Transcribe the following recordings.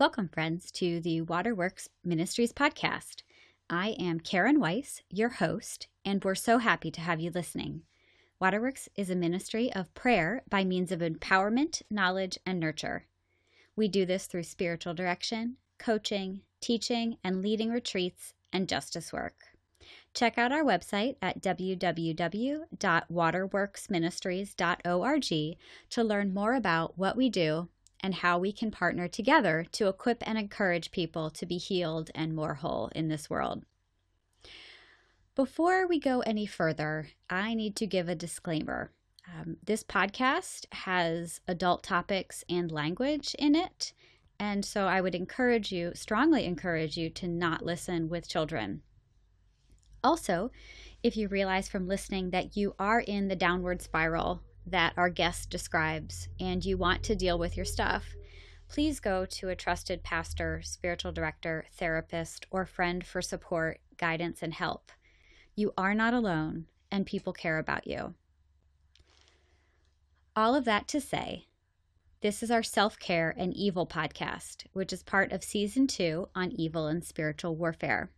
Welcome, friends, to the Waterworks Ministries podcast. I am Karen Weiss, your host, and we're so happy to have you listening. Waterworks is a ministry of prayer by means of empowerment, knowledge, and nurture. We do this through spiritual direction, coaching, teaching, and leading retreats and justice work. Check out our website at www.waterworksministries.org to learn more about what we do and how we can partner together to equip and encourage people to be healed and more whole in this world. Before we go any further, I need to give a disclaimer. Um, this podcast has adult topics and language in it, and so I would encourage you, strongly encourage you, to not listen with children. Also, if you realize from listening that you are in the downward spiral that our guest describes and you want to deal with your stuff, please go to a trusted pastor, spiritual director, therapist, or friend for support, guidance, and help. You are not alone, and people care about you. All of that to say, this is our self care and evil podcast, which is part of season two on evil and spiritual warfare.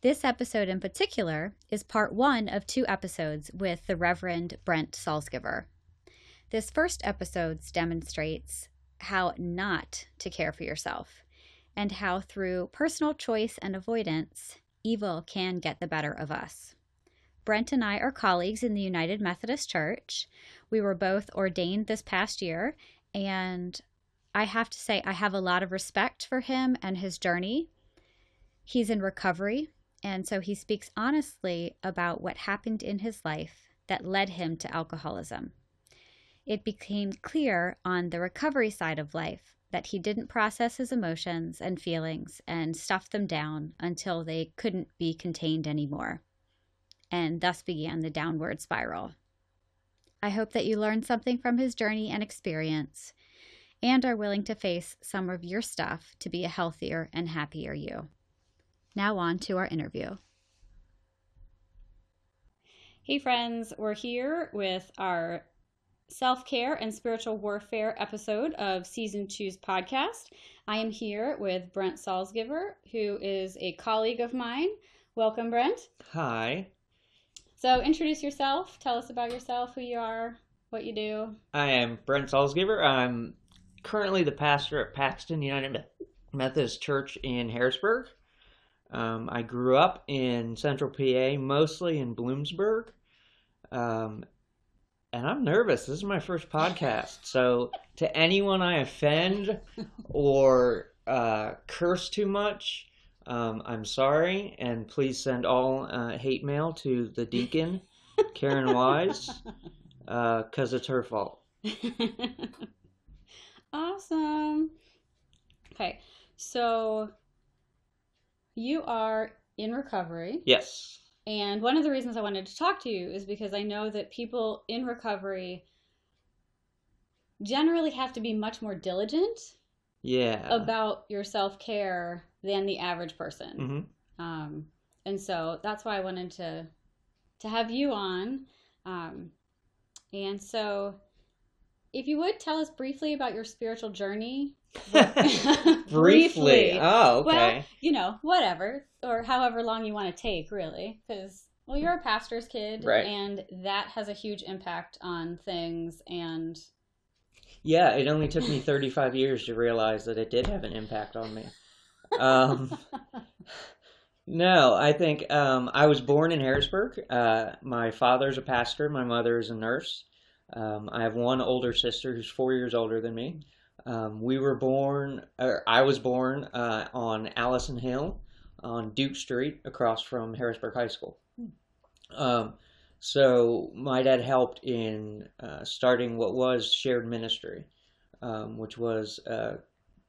This episode in particular is part one of two episodes with the Reverend Brent Salzgiver. This first episode demonstrates how not to care for yourself and how through personal choice and avoidance, evil can get the better of us. Brent and I are colleagues in the United Methodist Church. We were both ordained this past year, and I have to say, I have a lot of respect for him and his journey. He's in recovery and so he speaks honestly about what happened in his life that led him to alcoholism. It became clear on the recovery side of life that he didn't process his emotions and feelings and stuff them down until they couldn't be contained anymore. And thus began the downward spiral. I hope that you learned something from his journey and experience and are willing to face some of your stuff to be a healthier and happier you. Now, on to our interview. Hey, friends, we're here with our self care and spiritual warfare episode of season two's podcast. I am here with Brent Salzgiver, who is a colleague of mine. Welcome, Brent. Hi. So, introduce yourself. Tell us about yourself, who you are, what you do. I am Brent Salzgiver. I'm currently the pastor at Paxton United Methodist Church in Harrisburg. Um, I grew up in central PA, mostly in Bloomsburg. Um, and I'm nervous. This is my first podcast. So, to anyone I offend or uh, curse too much, um, I'm sorry. And please send all uh, hate mail to the deacon, Karen Wise, because uh, it's her fault. awesome. Okay. So, you are in recovery. Yes. And one of the reasons I wanted to talk to you is because I know that people in recovery generally have to be much more diligent yeah about your self-care than the average person mm-hmm. um, and so that's why i wanted to to have you on um, and so if you would tell us briefly about your spiritual journey briefly. briefly. Oh, okay. Well, you know, whatever, or however long you want to take, really, because well, you're a pastor's kid, right. and that has a huge impact on things. And yeah, it only took me 35 years to realize that it did have an impact on me. Um, no, I think um, I was born in Harrisburg. Uh, my father's a pastor. My mother is a nurse. Um, I have one older sister who's four years older than me. Um, we were born, or I was born uh, on Allison Hill on Duke Street across from Harrisburg High School. Um, so my dad helped in uh, starting what was shared ministry, um, which was a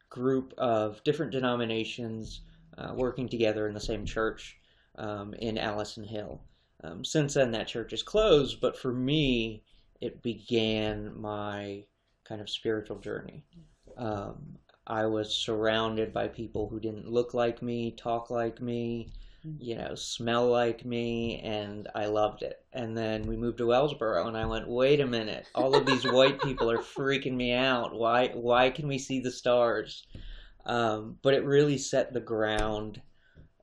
group of different denominations uh, working together in the same church um, in Allison Hill. Um, since then, that church is closed, but for me, it began my kind of spiritual journey. Um, I was surrounded by people who didn't look like me, talk like me, mm-hmm. you know, smell like me, and I loved it. And then we moved to Wellsboro, and I went, "Wait a minute! All of these white people are freaking me out. Why? Why can we see the stars?" Um, but it really set the ground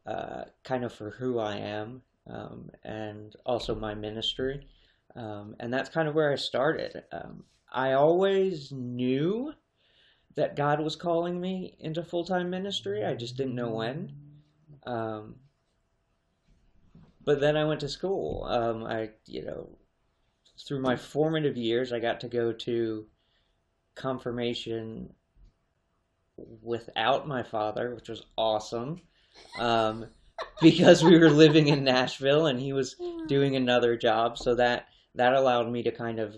uh, kind of for who I am um, and also my ministry. Um, and that's kind of where I started. Um, I always knew that God was calling me into full time ministry. I just didn't know when. Um, but then I went to school. Um, I, you know, through my formative years, I got to go to confirmation without my father, which was awesome. Um, because we were living in Nashville and he was doing another job, so that that allowed me to kind of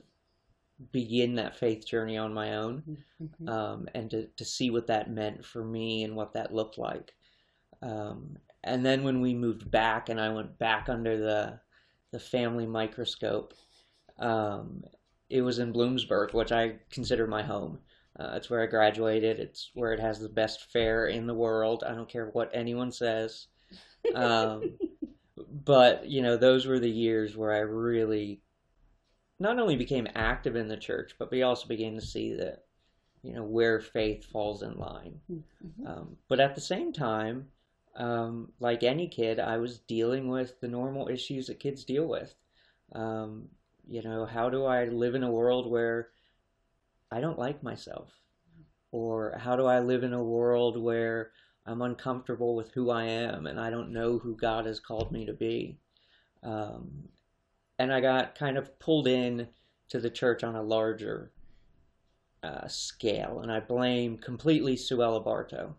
begin that faith journey on my own, Mhm. um, and to to see what that meant for me and what that looked like. Um, and then when we moved back, and I went back under the the family microscope, um, it was in Bloomsburg, which I consider my home. Uh, it's where I graduated. It's where it has the best fair in the world. I don't care what anyone says. Um, but you know, those were the years where I really not only became active in the church, but we also began to see that you know where faith falls in line. Mhm. Um, but at the same time, um, like any kid, I was dealing with the normal issues that kids deal with. Um, you know, how do I live in a world where I don't like myself? Or how do I live in a world where I'm uncomfortable with who I am and I don't know who God has called me to be? Um, and I got kind of pulled in to the church on a larger uh, scale, and I blame completely Suella Bartow.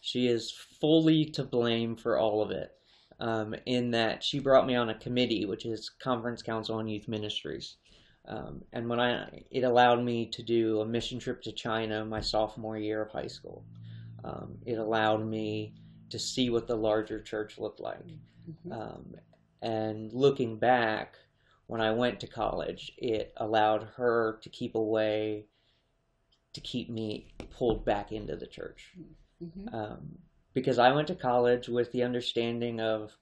She is fully to blame for all of it, um, in that she brought me on a committee, which is Conference Council on Youth Ministries. Um, and when I, it allowed me to do a mission trip to China my sophomore year of high school. Um, it allowed me to see what the larger church looked like. Mhm. Um, and looking back, when I went to college, it allowed her to keep away, to keep me pulled back into the church. Mhm. Um, because I went to college with the understanding of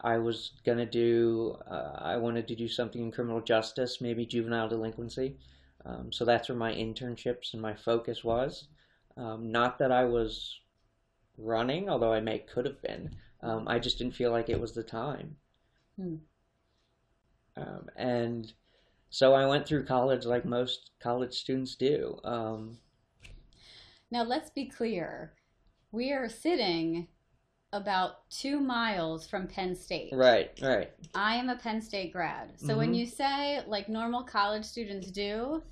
I was gonna do, uh, I wanted to do something in criminal justice, maybe juvenile delinquency. Um, so that's where my internships and my focus was. Um, not that I was running, although I may could have been. Um, I just didn't feel like it was the time. Hmm. Um, and so I went through college like most college students do. Um, Now, let's be clear. We are sitting about two miles from Penn State. right, right. I am a Penn State grad. So when Mhm. you say, like normal college students do,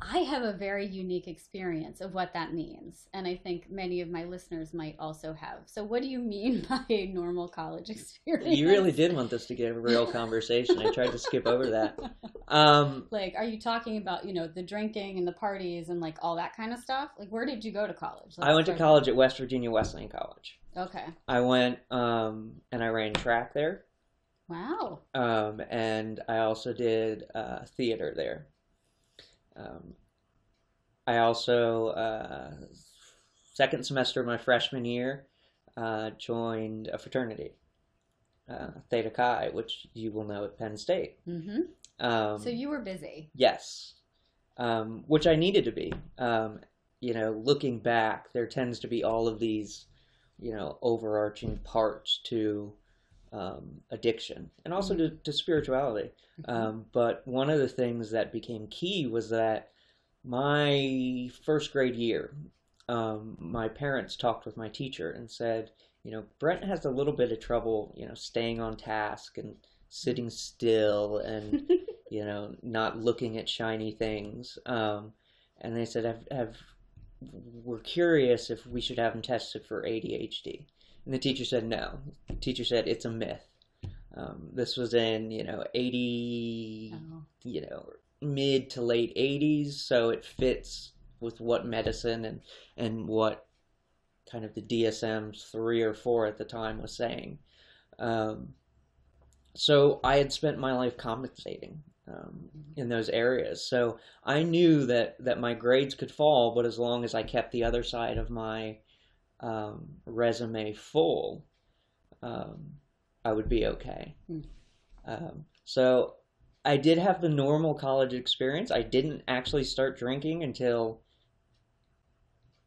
I have a very unique experience of what that means. And I think many of my listeners might also have. So, what do you mean by a normal college experience? You really did want this to get a real conversation. I tried to skip over that. Um, Like, are you talking about, you know, the drinking and the parties and like all that kind of stuff? Like, where did you go to college? I went to Let's college at West Virginia Wesleyan College. Okay. I went um, and I ran track there, Wow. um, and I also did uh, theater there. Um, I also, uh, second semester of my freshman year, uh, joined a fraternity, uh, Theta Chi, which you will know at Penn State. hmm Um, So you were busy. Yes, um, which I needed to be. Um, you know, looking back, there tends to be all of these, you know, overarching parts to um, addiction and also to, to spirituality. Um, but one of the things that became key was that my first grade year, um, my parents talked with my teacher and said, you know, Brent has a little bit of trouble, you know, staying on task and sitting still and you know, not looking at shiny things. Um, and they said, have, have, we're curious if we should have him tested for ADHD. And the teacher said, no. The teacher said, it's a myth. Um, this was in, you know, 80, Oh. you know, mid to late 80s, so it fits with what medicine and, and what kind of the DSM 3 or 4 at the time was saying. Um, so I had spent my life compensating um, in those areas. So I knew that that my grades could fall, but as long as I kept the other side of my um, resume full, um, I would be okay. Hmm. Um, so I did have the normal college experience. I didn't actually start drinking until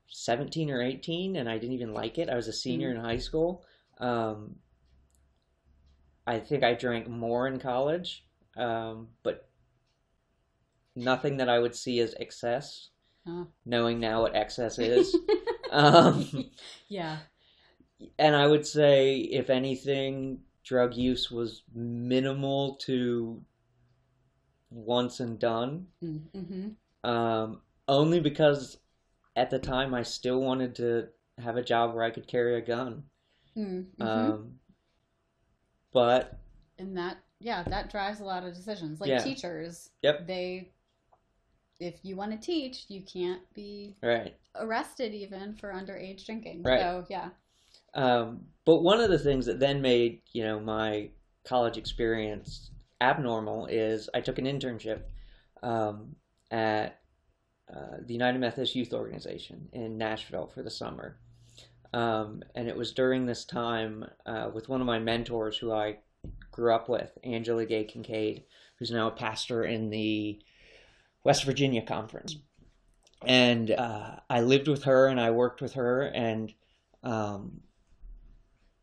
17 or 18 and I didn't even like it. I was a senior in high school. Um, I think I drank more in college, um, but nothing that I would see as excess, Oh. knowing now what excess is. um, yeah. and I would say, if anything, drug use was minimal to once and done. Mm-hmm. Um, only because at the time I still wanted to have a job where I could carry a gun. Mm-hmm. Um, but and that yeah that drives a lot of decisions like Yeah. teachers Yep. they if you want to teach you can't be right. Arrested even for underage drinking. Right. so yeah. Um, but one of the things that then made you know my college experience abnormal is I took an internship um, at uh, the United Methodist Youth Organization in Nashville for the summer, um, and it was during this time uh, with one of my mentors who I grew up with, Angela Gay Kincaid, who's now a pastor in the West Virginia Conference, and uh, I lived with her and I worked with her and. Um,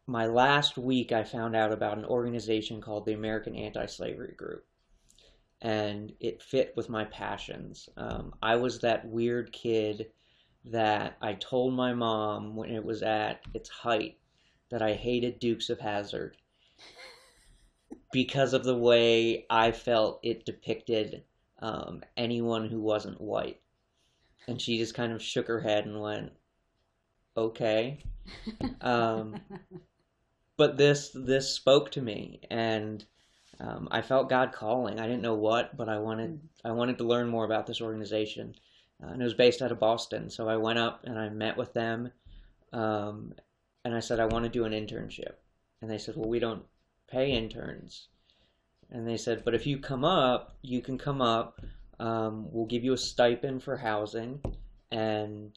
my last week, I found out about an organization called the American Anti Slavery Group. And it fit with my passions. Um, I was that weird kid that I told my mom when it was at its height that I hated Dukes of Hazzard because of the way I felt it depicted um, anyone who wasn't white. And she just kind of shook her head and went, okay. Um, but this this spoke to me and um, I felt God calling. I didn't know what, but I wanted I wanted to learn more about this organization, uh, and it was based out of Boston. So I went up and I met with them, um, and I said I want to do an internship, and they said, well, we don't pay interns, and they said, but if you come up, you can come up. Um, we'll give you a stipend for housing, and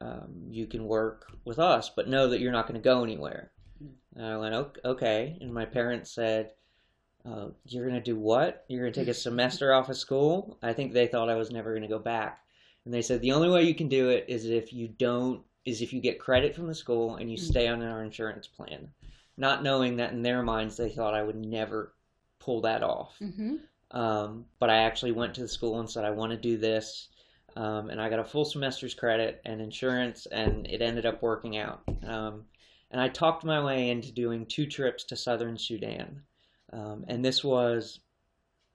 um, you can work with us, but know that you're not going to go anywhere. And I went, "Ok- okay. And my parents said, uh, You're going to do what? You're going to take a semester off of school? I think they thought I was never going to go back. And they said, The only way you can do it is if you don't, is if you get credit from the school and you Mm. stay on our insurance plan. Not knowing that in their minds they thought I would never pull that off. mm-hmm. Um, but I actually went to the school and said, I want to do this. Um, and I got a full semester's credit and insurance, and it ended up working out. Um, and I talked my way into doing two trips to southern Sudan. Um, and this was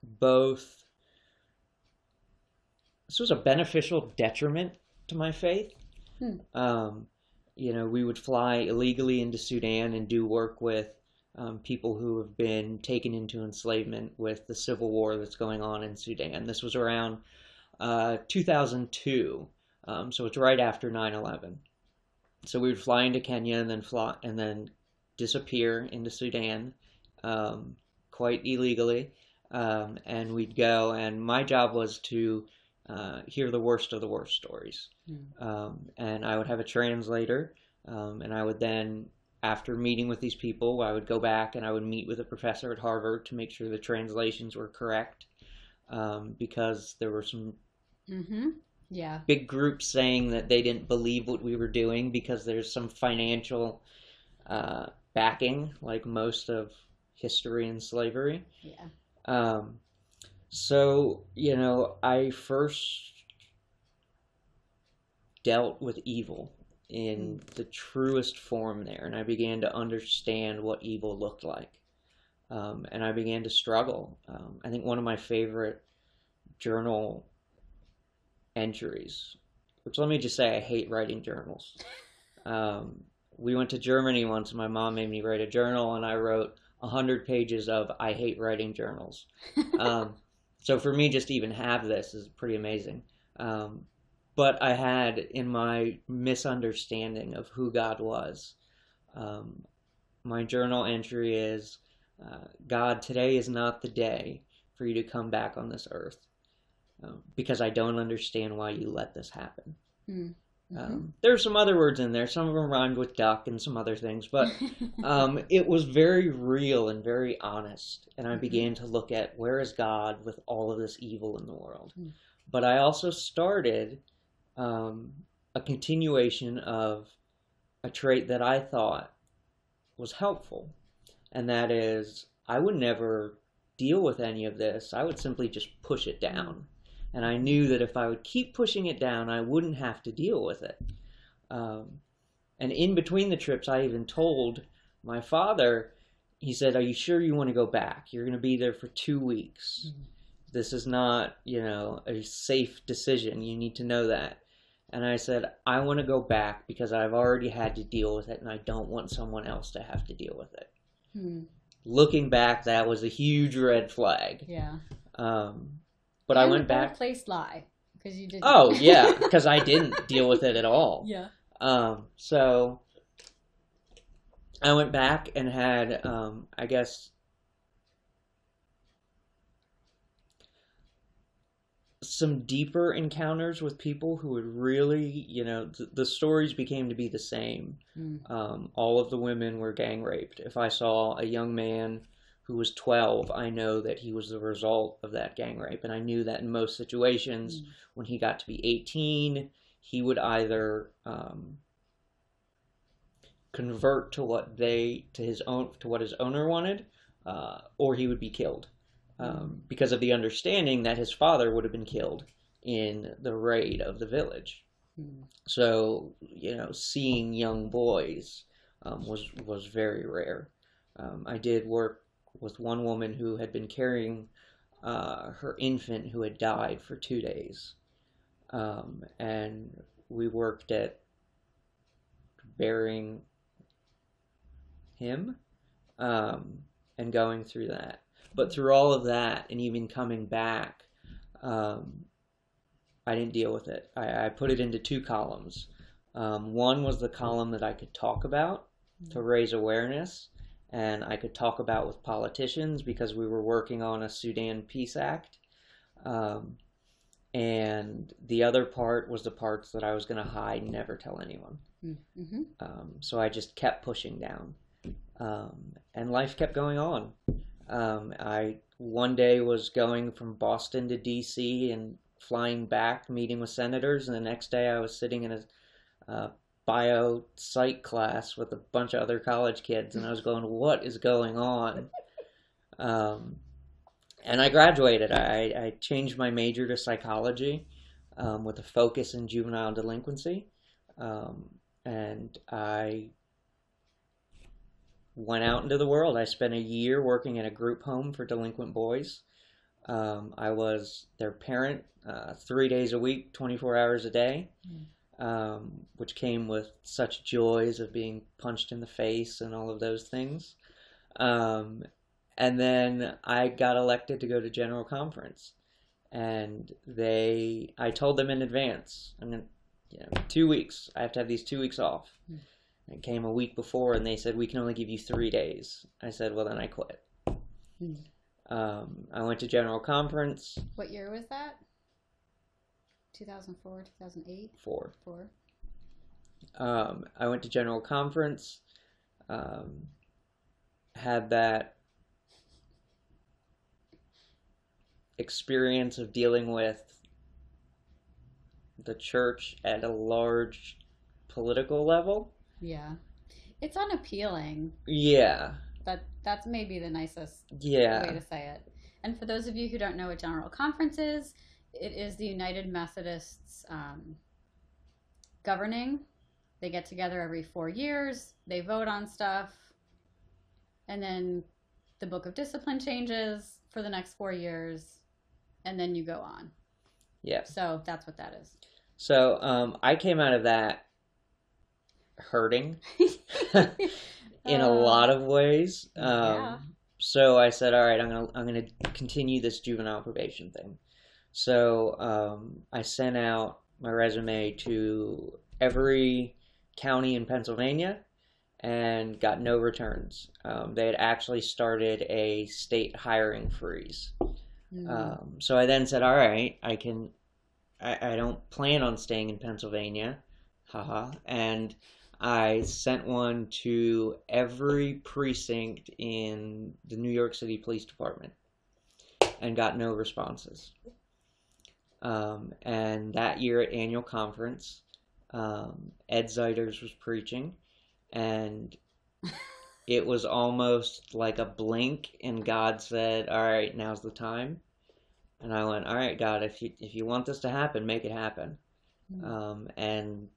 both, this was a beneficial detriment to my faith. Hmm. Um, you know, we would fly illegally into Sudan and do work with um, people who have been taken into enslavement with the civil war that's going on in Sudan. This was around uh, 2002, um, so it's right after 9/11. So we would fly into Kenya and then fly and then disappear into Sudan, um, quite illegally, um, and we'd go. And my job was to uh, hear the worst of the worst stories, Mm. um, and I would have a translator, um, and I would then after meeting with these people, I would go back and I would meet with a professor at Harvard to make sure the translations were correct, um, because there were some Mm-hmm. yeah big groups saying that they didn't believe what we were doing because there's some financial uh, backing, like most of history and slavery. yeah Um, so, you know, I first dealt with evil in the truest form there, and I began to understand what evil looked like. Um, and I began to struggle. Um, I think one of my favorite journal entries, which let me just say, I hate writing journals. Um, we went to Germany once, and my mom made me write a journal, and I wrote a hundred pages of I hate writing journals. Um, so for me, just to even have this is pretty amazing. Um, but I had in my misunderstanding of who God was. Um, my journal entry is uh, God, today is not the day for you to come back on this earth um, because I don't understand why you let this happen. Mm. Um, there are some other words in there. Some of them rhymed with duck and some other things, but um, it was very real and very honest. And I Mhm. began to look at where is God with all of this evil in the world. Mm. But I also started um, a continuation of a trait that I thought was helpful, and that is I would never deal with any of this. I would simply just push it down. And I knew that if I would keep pushing it down, I wouldn't have to deal with it. Um, and in between the trips, I even told my father, he said, Are you sure you want to go back? You're going to be there for two weeks. Mm-hmm. This is not, you know, a safe decision. You need to know that. And I said, I want to go back because I've already had to deal with it and I don't want someone else to have to deal with it. Hmm. Looking back, that was a huge red flag. Yeah. Um, but and I went back. Place lie because you did. Oh yeah, because I didn't deal with it at all. Yeah. Um. So I went back and had, um, I guess, some deeper encounters with people who would really, you know, th- the stories became to be the same. Mm. Um, all of the women were gang raped. If I saw a young man who was 12, I know that he was the result of that gang rape. And I knew that in most situations, mm. when he got to be 18, he would either um, convert to what they, to his own, to what his owner wanted, uh, or he would be killed um, because of the understanding that his father would have been killed in the raid of the village. Mm. So you know, seeing young boys um, was was very rare. Um, I did work with one woman who had been carrying uh, her infant who had died for two days, um, and we worked at burying him um, and going through that. But through all of that and even coming back, um, I didn't deal with it. I, I, put it into two columns. Um, one was the column that I could talk about to mm-hmm. raise awareness, and I could talk about with politicians because we were working on a Sudan Peace Act. Um, and the other part was the parts that I was going to hide and never tell anyone. Mm-hmm. Um, so I just kept pushing down, um, and life kept going on. Um, I one day was going from Boston to D.C. and flying back, meeting with senators, and the next day I was sitting in a uh, bio psych class with a bunch of other college kids, and I was going, "What is going on?" Um, and I graduated. I, I changed my major to psychology um, with a focus in juvenile delinquency, um, and I went out into the world. I spent a year working in a group home for delinquent boys. Um, I was their parent uh, three days a week, 24 hours a day, mm. um, which came with such joys of being punched in the face and all of those things. Um, and then I got elected to go to general conference. And they, I told them in advance, I'm going to, you know, two weeks, I have to have these two weeks off. Mm. It came a week before, and they said we can only give you three days. I said, well, then I quit. Hmm. Um, I went to general conference. What year was that? 2004, 2008? Four. Four. Um, I went to general conference. Um, had that experience of dealing with the church at a large political level. Yeah. It's unappealing. Yeah. That that's maybe the nicest yeah. way to say it. And for those of you who don't know what General Conference is, it is the United Methodists um, governing. They get together every four years. They vote on stuff, and then the Book of Discipline changes for the next four years, and then you go on. Yeah. So that's what that is. So um, I came out of that hurting in uh, a lot of ways. Um, yeah. So I said, all right, I'm gonna I'm gonna continue this juvenile probation thing. So um, I sent out my resume to every county in Pennsylvania and got no returns. Um, they had actually started a state hiring freeze. Mm. Um, so I then said, all right, I can. I, I don't plan on staying in Pennsylvania, haha, and I sent one to every precinct in the New York City Police Department and got no responses. Um, and that year at annual conference, um, Ed Zeiters was preaching, and it was almost like a blink, and God said, "All right, now's the time." And I went, "All right, God, if you if you want this to happen, make it happen." Mm. Um, and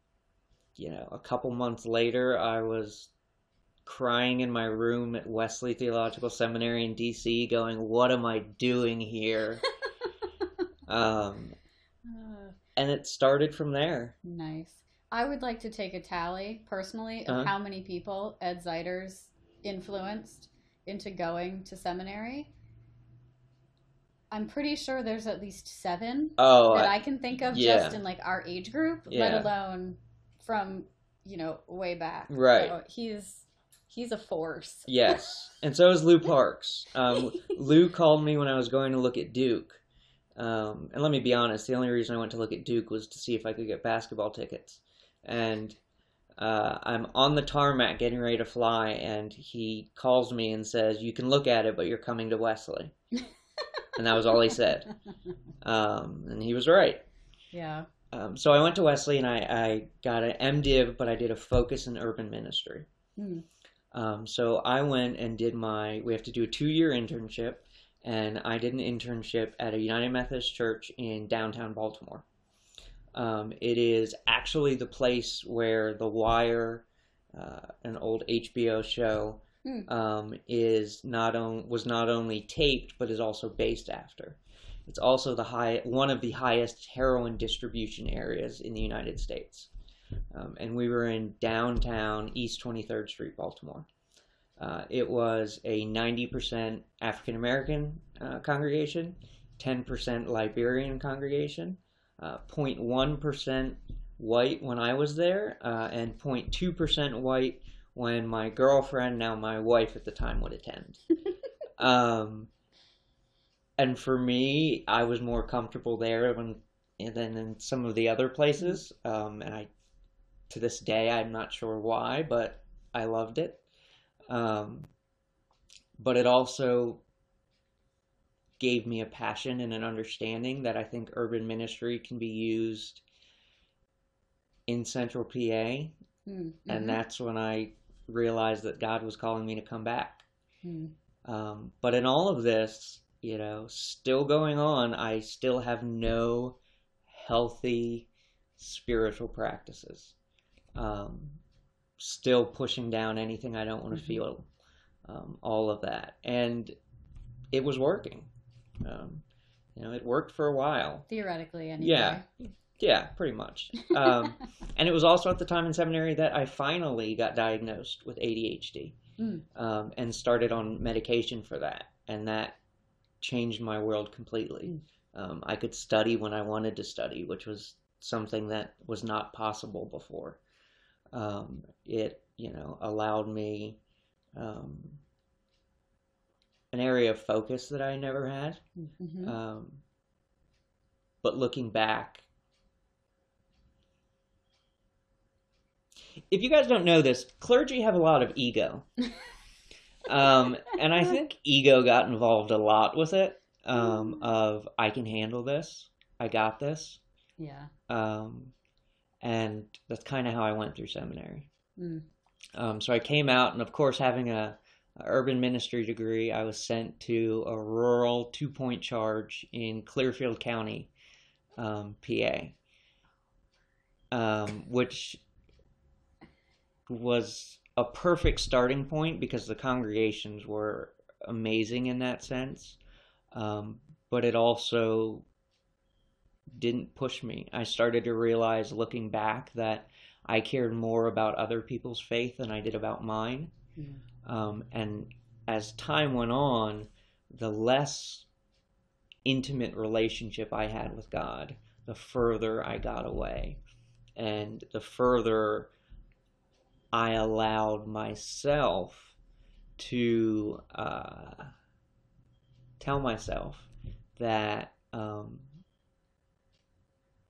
you know, a couple months later, I was crying in my room at Wesley Theological Seminary in D.C., going, "What am I doing here?" um, Uh, and it started from there. nice. I would like to take a tally personally of Uh-huh. how many people Ed Zeiters influenced into going to seminary. I'm pretty sure there's at least seven Oh, that I- I can think of yeah. just in like our age group, Yeah. let alone from you know way back. Right. So he's he's a force. yes, and so is Lou Parks. Um, Lou called me when I was going to look at Duke. Um, and let me be honest, the only reason I went to look at Duke was to see if I could get basketball tickets. And uh, I'm on the tarmac getting ready to fly, and he calls me and says, You can look at it, but you're coming to Wesley. and that was all he said. Um, and he was right. Yeah. Um, so I went to Wesley and I, I got an MDiv, but I did a focus in urban ministry. Hmm. Um, so I went and did my, we have to do a two year internship, and I did an internship at a United Methodist Church in downtown Baltimore. Um, it is actually the place where The Wire, uh, an old HBO show, um, is not on, was not only taped but is also based after. It's also the high one of the highest heroin distribution areas in the United States. Um, and we were in downtown East 23rd Street, Baltimore. Uh, it was a 90% African American uh, congregation, 10% Liberian congregation, uh, 0.1% white when I was there, uh, and 0.2% white when my girlfriend, now my wife at the time, would attend. um, and for me, I was more comfortable there when, than in some of the other places. Um, and I, to this day, I'm not sure why, but I loved it. Um, but it also gave me a passion and an understanding that I think urban ministry can be used in central PA. Hmm. And that's when I realized that God was calling me to come back. Hmm. Um, but in all of this, you know, still going on, I still have no healthy spiritual practices. Um, still pushing down anything I don't want to Mhm. feel, um, all of that. And it was working. Um, you know, it worked for a while. theoretically anyway. Yeah. Yeah, pretty much. Um, and it was also at the time in seminary that I finally got diagnosed with ADHD Mm. um, and started on medication for that. And that changed my world completely. Um, I could study when I wanted to study, which was something that was not possible before. Um, it, you know, allowed me um, an area of focus that I never had. Mhm. Um, but looking back, if you guys don't know this, clergy have a lot of ego. um, and I think ego got involved a lot with it. Um, of I can handle this, I got this. yeah. Um, and that's kind of how I went through seminary. Mm. Um, so I came out, and of course, having a, a urban ministry degree, I was sent to a rural two point charge in Clearfield County, um, PA, um, which was a perfect starting point because the congregations were amazing in that sense. Um, but it also didn't push me. I started to realize looking back that I cared more about other people's faith than I did about mine. Mm. Um, and as time went on, the less intimate relationship I had with God, the further I got away. And the further I allowed myself to uh, tell myself that um,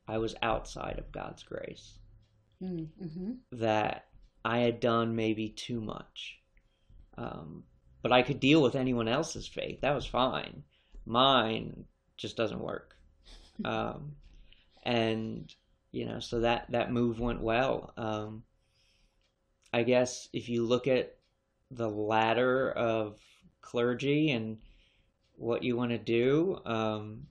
I was outside of God's grace Mm. Mhm. that I had done maybe too much. Um, but I could deal with anyone else's faith. That was fine. Mine just doesn't work. Um, and, you know, so that that move went well. Um, I guess if you look at the ladder of clergy and what you want to do, um,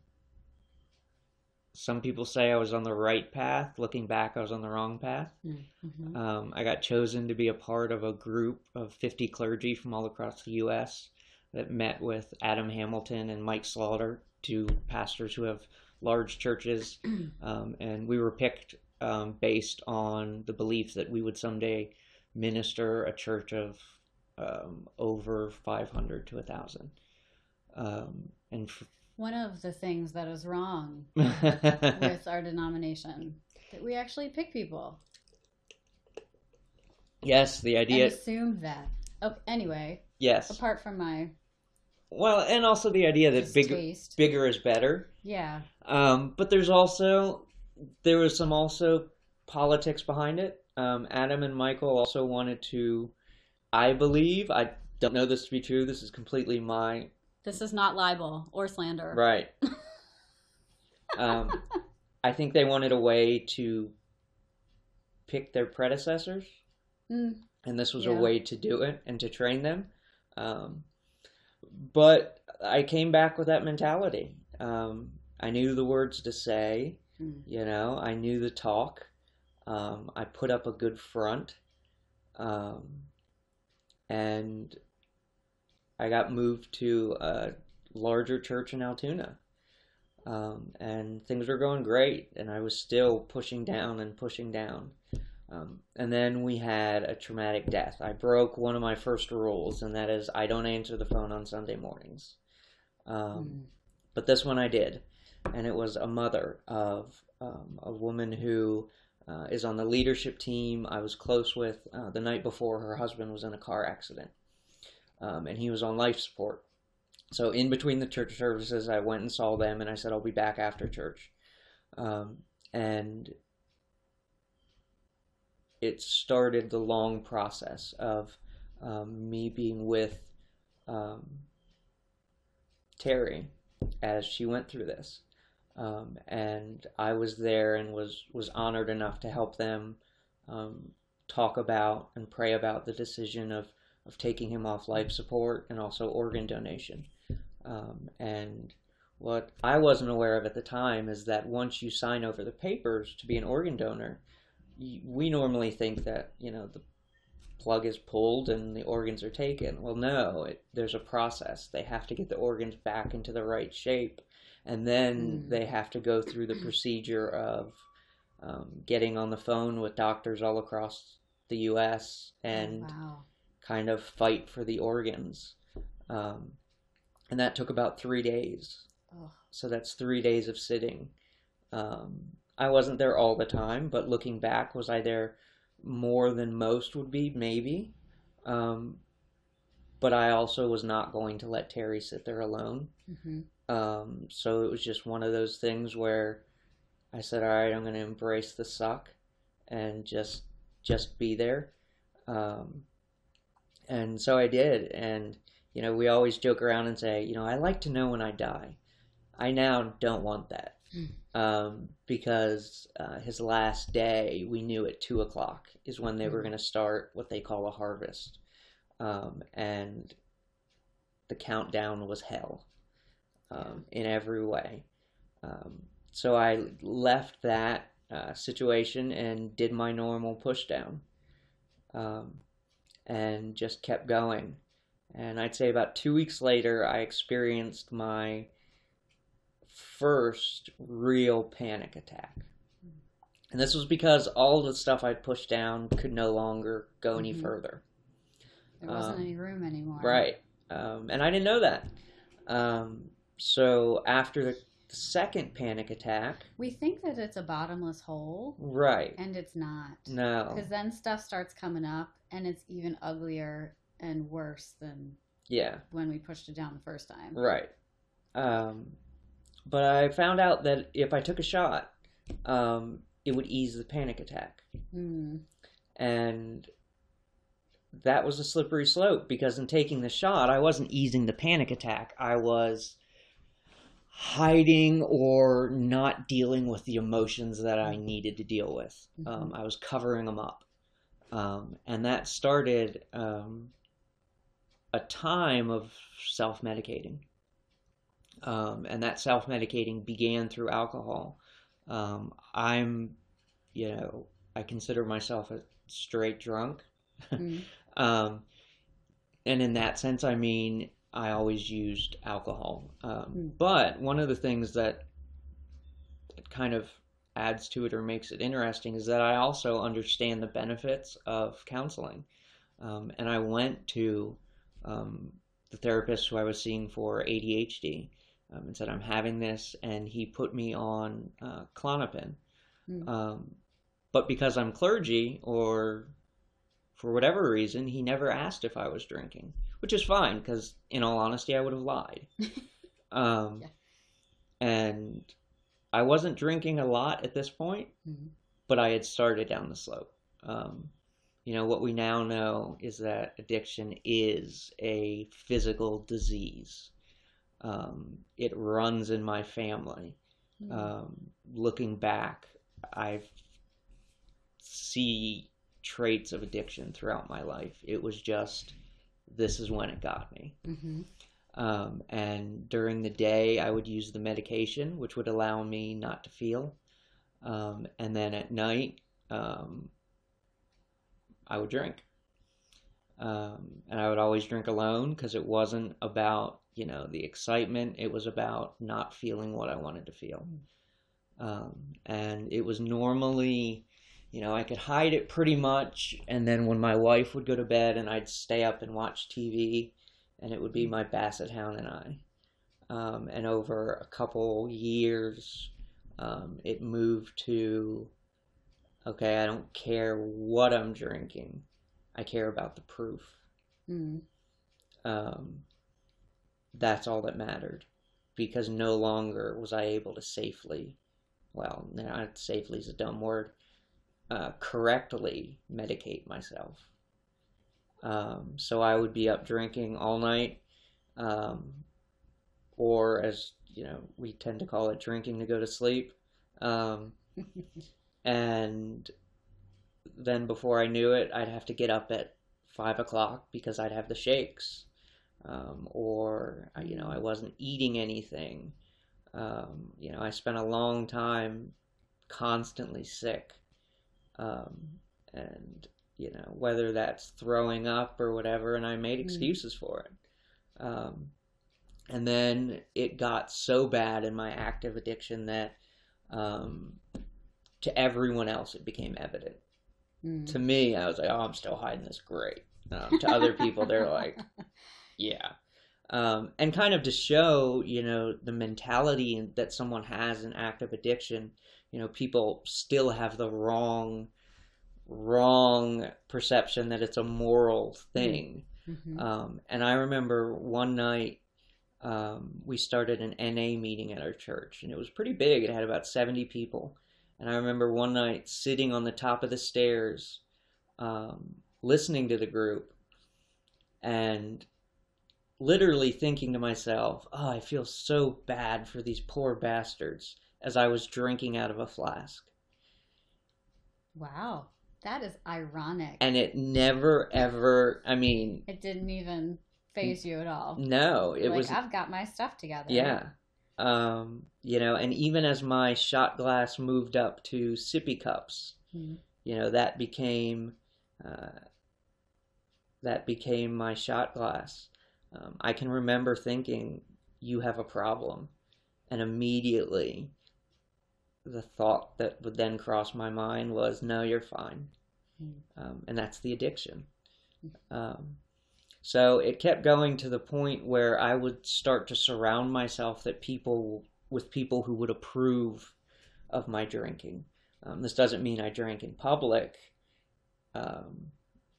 some people say I was on the right path. Looking back, I was on the wrong path. Mm-hmm. Um, I got chosen to be a part of a group of 50 clergy from all across the U.S. that met with Adam Hamilton and Mike Slaughter, two pastors who have large churches. Um, and we were picked um, based on the belief that we would someday minister a church of um, over 500 to 1,000. Um, and f- One of the things that is wrong with our denomination that we actually pick people yes, the idea. and assume that. Oh, anyway, Yes. apart from my Well, and also the idea that bigger distaste, bigger is better. yeah, Um, but there's also there was some also politics behind it. Um, Adam and Michael also wanted to, I believe, I don't know this to be true. This is completely my this is not libel or slander. right. um, I think they wanted a way to pick their predecessors, Mm, and this was Yeah. a way to do it and to train them. Um, but I came back with that mentality. Um, I knew the words to say. mm, You know, I knew the talk. Um, I put up a good front. Um, and I got moved to a larger church in Altoona. Um, and things were going great, and I was still pushing down and pushing down. Um, and then we had a traumatic death. I broke one of my first rules, and that is I don't answer the phone on Sunday mornings. Um, mm. but this one I did, and it was a mother of um, a woman who uh, is on the leadership team I was close with. Uh, the night before, her husband was in a car accident, um, and he was on life support. So in between the church services, I went and saw them, and I said I'll be back after church, um, and it started the long process of um, me being with um, Terry as she went through this. Um, and I was there and was, was honored enough to help them um, talk about and pray about the decision of, of taking him off life support and also organ donation. Um, and what I wasn't aware of at the time is that once you sign over the papers to be an organ donor, we normally think that, you know, the plug is pulled and the organs are taken. Well, no, it, there's a process. They have to get the organs back into the right shape, and then Mm. they have to go through the procedure of um, getting on the phone with doctors all across the U.S. and wow. kind of fight for the organs. Um, and that took about three days. Oh, So that's three days of sitting. Um, I wasn't there all the time, but looking back, was I there more than most would be? Maybe. Um, but I also was not going to let Terry sit there alone. hmm Um, so it was just one of those things where I said, "All right, I'm going to embrace the suck and just just be there." Um, and so I did. And you know, we always joke around and say, you know, I like to know when I die. I now don't want that um, because uh, his last day, we knew at two o'clock is when they were Mm. going to start what they call a harvest, um, and the countdown was hell um, in every way. Um, so I left that uh, situation and did my normal push down, um, and just kept going. And I'd say about two weeks later, I experienced my first real panic attack. And this was because all the stuff I'd pushed down could no longer go any Mhm. further. There wasn't Um, any room anymore. Right. Um, and I didn't know that. Um, so after the, second panic attack, We think that it's a bottomless hole, right. and it's not. No. Because then stuff starts coming up, and it's even uglier and worse than Yeah. when we pushed it down the first time. Right. Um, but I found out that if I took a shot, um, it would ease the panic attack. Mm. And that was a slippery slope because in taking the shot, I wasn't easing the panic attack. I was hiding or not dealing with the emotions that I needed to deal with. Mhm. Um, I was covering them up. Um, and that started um, a time of self medicating. Um, and that self medicating began through alcohol. Um, I'm, you know, I consider myself a straight drunk. Mm. Um, and in that sense, I mean, I always used alcohol. Um, Mm. But one of the things that that kind of adds to it or makes it interesting is that I also understand the benefits of counseling. Um, and I went to um, the therapist who I was seeing for ADHD um, and said, I'm having this. And he put me on uh, Klonopin. Mm. Um, but because I'm clergy or for whatever reason, he never asked if I was drinking, which is fine because, in all honesty, I would have lied. um, Yeah. And I wasn't drinking a lot at this point, Mhm. but I had started down the slope. Um, you know, what we now know is that addiction is a physical disease. Um, it runs in my family. Mm. Um, looking back, I see traits of addiction throughout my life. It was just, this is when it got me. Mhm. Um, and during the day, I would use the medication, which would allow me not to feel. Um, and then at night, um, I would drink. Um, and I would always drink alone because it wasn't about, you know, the excitement. It was about not feeling what I wanted to feel. Um, and it was normally, you know, I could hide it pretty much. And then when my wife would go to bed and I'd stay up and watch TV, and it would be my Basset Hound and I. Um, and over a couple years, um, it moved to okay, I don't care what I'm drinking, I care about the proof. Mm. Um, that's all that mattered because no longer was I able to safely, well, not safely is a dumb word, uh, correctly medicate myself. Um, so I would be up drinking all night, um, or as you know, we tend to call it drinking to go to sleep. Um, and then before I knew it, I'd have to get up at five o'clock because I'd have the shakes, um, or I- you know, I wasn't eating anything. Um, you know, I spent a long time constantly sick, um, and you know, whether that's throwing up or whatever, and I made excuses for it. Um, and then it got so bad in my active addiction that um, to everyone else it became evident. Mm. To me, I was like, "Oh, I'm still hiding this. Great." Um, to other people, they're like, "Yeah," um, and kind of to show, you know, the mentality that someone has in active addiction. You know, people still have the wrong, wrong perception that it's a moral thing. Mhm. Um, and I remember one night um, we started an NA meeting at our church, and it was pretty big. It had about 70 people. And I remember one night sitting on the top of the stairs, um, listening to the group, and literally thinking to myself, oh, I feel so bad for these poor bastards as I was drinking out of a flask. Wow, that is ironic. And it never, ever, I mean, it didn't even faze you at all. no, it like was. I've got my stuff together. Yeah. Um, you know, and even as my shot glass moved up to sippy cups, Mm. you know, that became uh, that became my shot glass. Um, I can remember thinking, "You have a problem," and immediately the thought that would then cross my mind was, "No, you're fine," Mm. um, and that's the addiction. Um, so it kept going to the point where I would start to surround myself that people with people who would approve of my drinking. Um, this doesn't mean I drank in public. Um,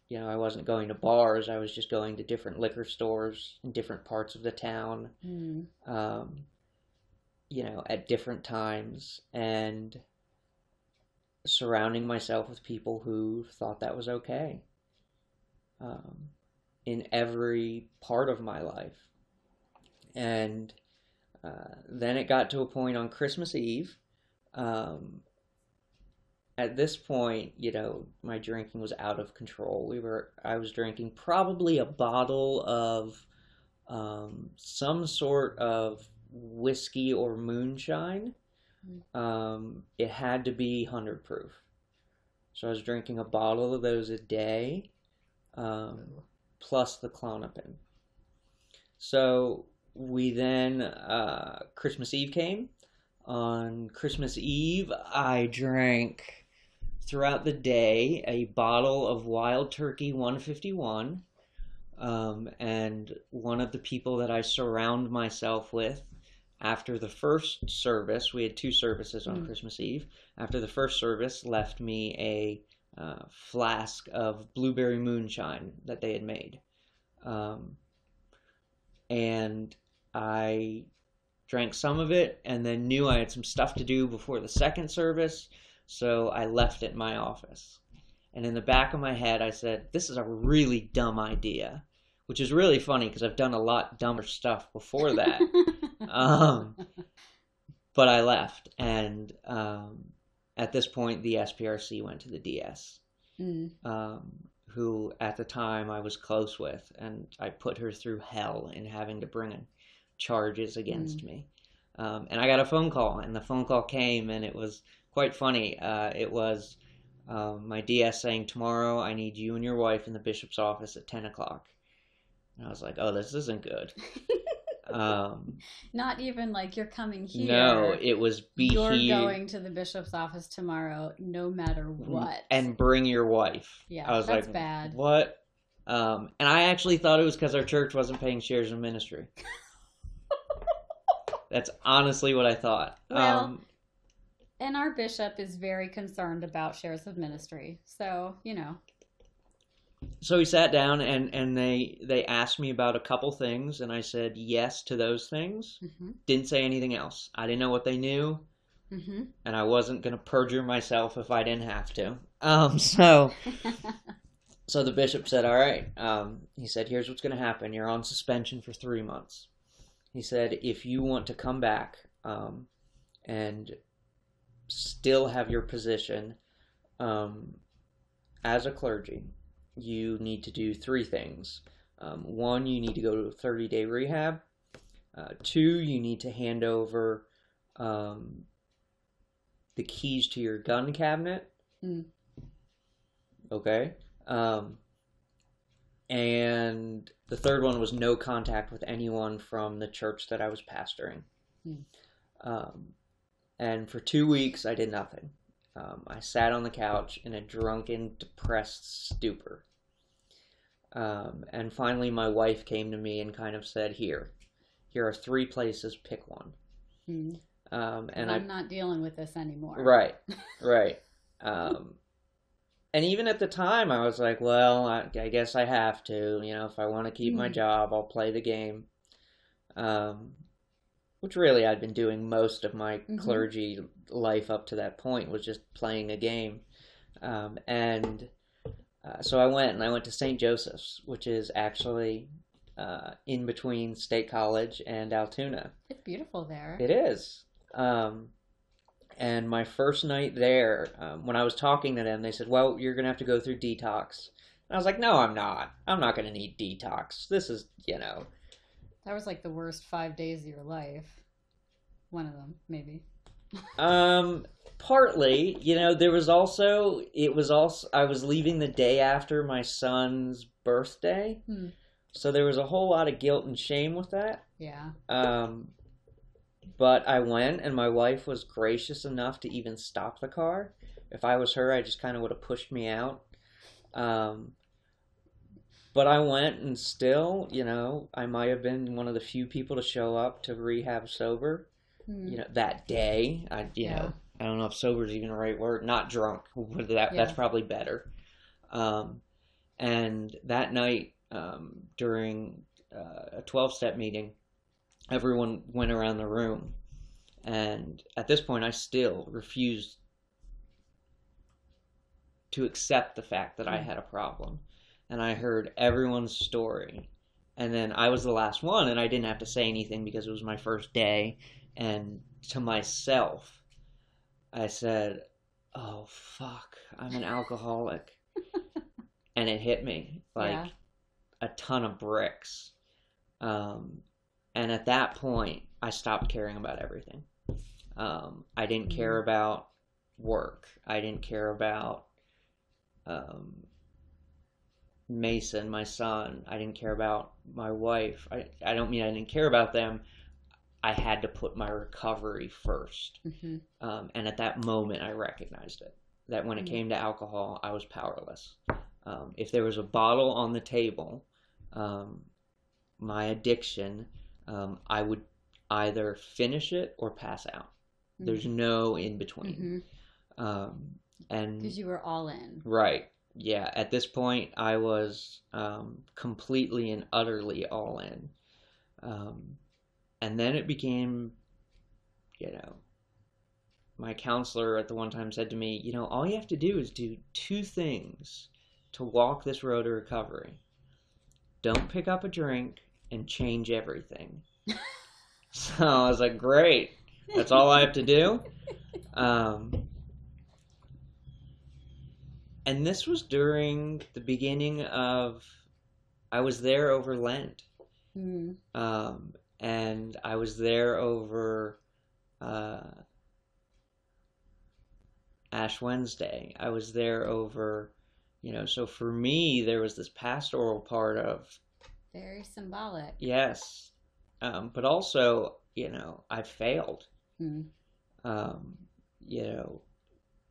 you know, I wasn't going to bars. I was just going to different liquor stores in different parts of the town. Mm. You know, at different times and surrounding myself with people who thought that was okay. Um, in every part of my life. And uh, then it got to a point on Christmas Eve. Um, at this point, you know, my drinking was out of control. We were, I was drinking probably a bottle of um, some sort of whiskey or moonshine. Um, it had to be 100 proof. So I was drinking a bottle of those a day, um, plus the Klonopin. So we then, uh, Christmas Eve came. On Christmas Eve, I drank throughout the day a bottle of Wild Turkey 151. Um, and one of the people that I surround myself with after the first service, we had two services on Mm. Christmas Eve. After the first service, left me a uh, flask of blueberry moonshine that they had made. Um, and I drank some of it and then knew I had some stuff to do before the second service, so I left it in my office. And in the back of my head, I said, This is a really dumb idea, which is really funny because I've done a lot dumber stuff before that. um, but I left, and um, at this point, the SPRC went to the DS Mm. um, who at the time I was close with, and I put her through hell in having to bring in charges against me. Um, and I got a phone call, and the phone call came, and it was quite funny. Uh, it was um, my DS saying, Tomorrow I need you and your wife in the bishop's office at 10 o'clock. And I was like, Oh, this isn't good. um, Not even like you're coming here. no, it was be you're here going to the bishop's office tomorrow, no matter what. and bring your wife. yeah, I was that's like, bad. What? Um, and I actually thought it was because our church wasn't paying shares of ministry. That's honestly what I thought. Well- um, And our bishop is very concerned about shares of ministry. So, you know. So we sat down and, and they they asked me about a couple things, and I said yes to those things. hmm Didn't say anything else. I didn't know what they knew, hmm and I wasn't gonna perjure myself if I didn't have to. Um, so so the bishop said, "All right." Um, he said, "Here's what's going to happen. You're on suspension for three months." He said, "If you want to come back um, and still have your position um, as a clergy, you need to do three things. Um, one, you need to go to a 30 day rehab. Uh, two, you need to hand over um, the keys to your gun cabinet. Mm. Okay. Um, and the third one was no contact with anyone from the church that I was pastoring. Um, and for two weeks, I did nothing. Um, I sat on the couch in a drunken, depressed stupor. Um, and finally, my wife came to me and kind of said, "Here, here are three places. Pick one." Mm. Um, and I I'm not dealing with this anymore. Right, right. Um, and even at the time, I was like, well, I, I guess I have to. You know, if I want to keep my Mhm. job, I'll play the game. Um, which really I'd been doing most of my Mhm. clergy life up to that point was just playing a game. Um, and uh, so I went and I went to St. Joseph's, which is actually uh, in between State College and Altoona. It's beautiful there. It is. Um, and my first night there, um, when I was talking to them, they said, "Well, you're gonna have to go through detox." And I was like, "No, I'm not. I'm not gonna need detox. This is, you know." That was like the worst five days of your life. One of them, maybe. Um, partly, you know, there was also it was also I was leaving the day after my son's birthday, Hmm. so there was a whole lot of guilt and shame with that. Yeah. Um, but I went, and my wife was gracious enough to even stop the car. If I was her, I just kind of would have pushed me out. Um, but I went, and still, you know, I might have been one of the few people to show up to rehab sober. Hmm. You know, that day, I, you Yeah. know, I don't know if sober is even the right word. Not drunk. That that's probably better. Um, and that night, um, during uh, a twelve-step meeting, everyone went around the room, and at this point, I still refused to accept the fact that I Mm. had a problem, and I heard everyone's story, and then I was the last one, and I didn't have to say anything because it was my first day. And to myself, I said, "Oh fuck, I'm an alcoholic," and it hit me like Yeah. a ton of bricks. Um, and at that point, I stopped caring about everything. Um, I didn't care about work. I didn't care about um, Mason, my son. I didn't care about my wife. I, I don't mean I didn't care about them. I had to put my recovery first. hmm Um, and at that moment, I recognized it. That when it Mm. came to alcohol, I was powerless. Um, if there was a bottle on the table, um, my addiction, um, I would either finish it or pass out. There's no in between. Mm-hmm. Um, and Because you were all in. right, yeah. At this point, I was um, completely and utterly all in. Um, and then it became, you know, my counselor at the one time said to me, you know, all you have to do is do two things to walk this road to recovery. Don't pick up a drink and change everything. so I was like, great. That's all I have to do. Um, and this was during the beginning of, I was there over Lent. Mm. Um, and I was there over uh, Ash Wednesday. I was there over, you know, so for me, there was this pastoral part of, Very symbolic. yes, um, but also, you know, I failed. Mm. Um, you know,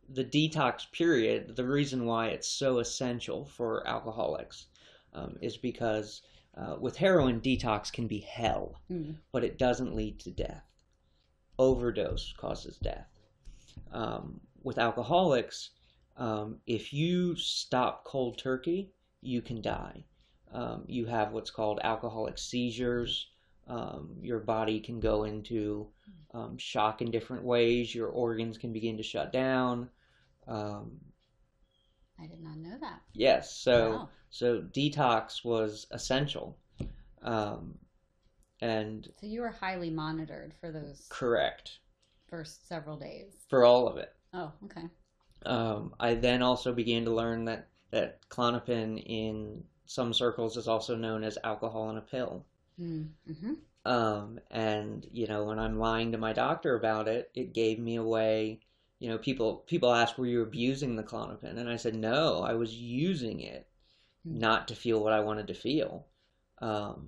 the detox period, the reason why it's so essential for alcoholics um, is because uh, with heroin, detox can be hell Mm. but it doesn't lead to death. Overdose causes death. Um, with alcoholics, um, if you stop cold turkey, you can die. Um, you have what's called alcoholic seizures. Um, your body can go into um, shock in different ways. Your organs can begin to shut down. Um, I did not know that. yes, so Wow. So detox was essential. Um, and So you were highly monitored for those correct first several days. for all of it. Oh, okay. Um, I then also began to learn that that Klonopin in some circles is also known as alcohol in a pill. Mm-hmm. Um, and you know, when I'm lying to my doctor about it, it gave me away. You know, people people ask, "Were you abusing the Klonopin?" And I said, "No, I was using it. Not to feel what I wanted to feel, um,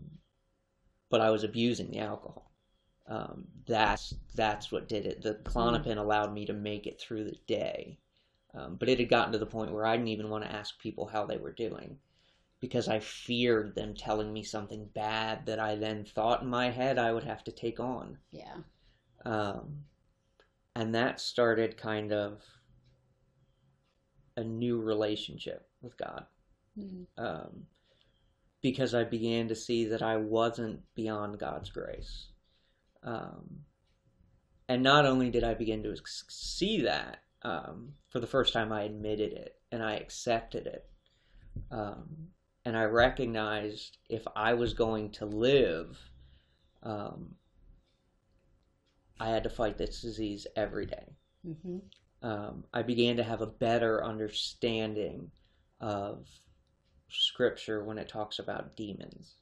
but I was abusing the alcohol." Um, that's that's what did it. The Klonopin allowed me to make it through the day, um, but it had gotten to the point where I didn't even want to ask people how they were doing because I feared them telling me something bad that I then thought in my head I would have to take on. Yeah. Um, and that started kind of a new relationship with God Mm. um, because I began to see that I wasn't beyond God's grace. Um, and not only did I begin to see that, um, for the first time I admitted it and I accepted it. Um, and I recognized if I was going to live, um, I had to fight this disease every day Mm-hmm. um, I began to have a better understanding of scripture when it talks about demons.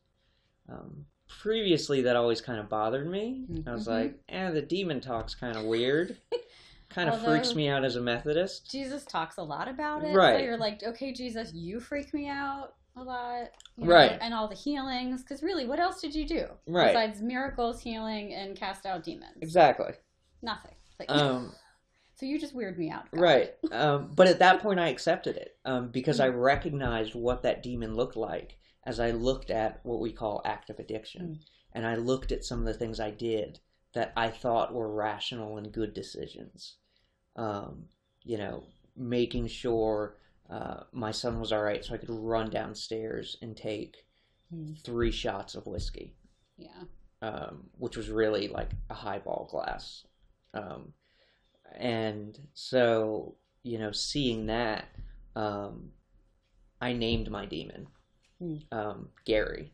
Um, previously, that always kind of bothered me. I was Mhm. like, eh, the demon talk's kind of weird. kind of freaks me out as a Methodist. Jesus talks a lot about it. Right. So you're like, okay, Jesus, you freak me out a lot. you Right. And all the healings. Because really, what else did you do? Right. Besides miracles, healing, and cast out demons? Exactly. Nothing. Like, Um, so you just weird me out. God. Right. Um, but at that point, I accepted it um, because I recognized what that demon looked like as I looked at what we call active addiction. And I looked at some of the things I did that I thought were rational and good decisions. Um, you know, making sure uh, my son was all right so I could run downstairs and take Hmm. three shots of whiskey Yeah. um, which was really like a highball glass. Um, and so, you know, seeing that, um, I named my demon Hmm. um, Gary.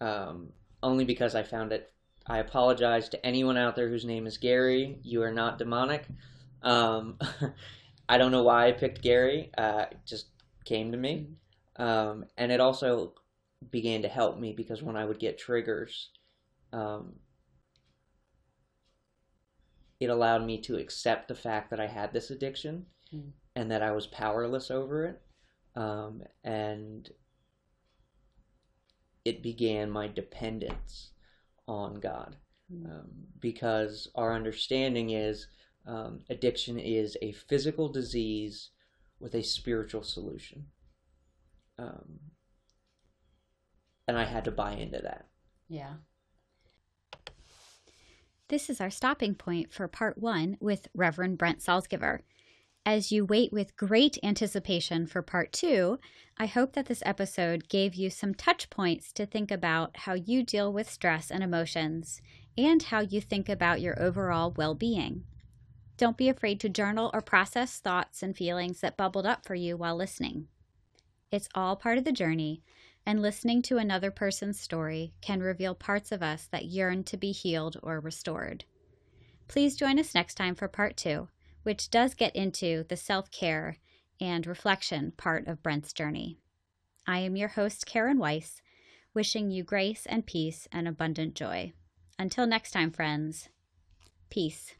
um, only because I found it. I apologize to anyone out there whose name is Gary. You are not demonic. Um, I don't know why I picked Gary. Uh, it just came to me. Um, and it also began to help me because when I would get triggers, um, it allowed me to accept the fact that I had this addiction Mm. and that I was powerless over it. Um, and it began my dependence on God. Mm. Um, because our understanding is um, addiction is a physical disease with a spiritual solution. Um, and I had to buy into that. Yeah. This is our stopping point for part one with Reverend Brent Salzgiver. As you wait with great anticipation for part two, I hope that this episode gave you some touch points to think about how you deal with stress and emotions and how you think about your overall well being. Don't be afraid to journal or process thoughts and feelings that bubbled up for you while listening. It's all part of the journey, and listening to another person's story can reveal parts of us that yearn to be healed or restored. Please join us next time for part two, which does get into the self care and reflection part of Brent's journey. I am your host, Karen Weiss, wishing you grace and peace and abundant joy. Until next time, friends, peace.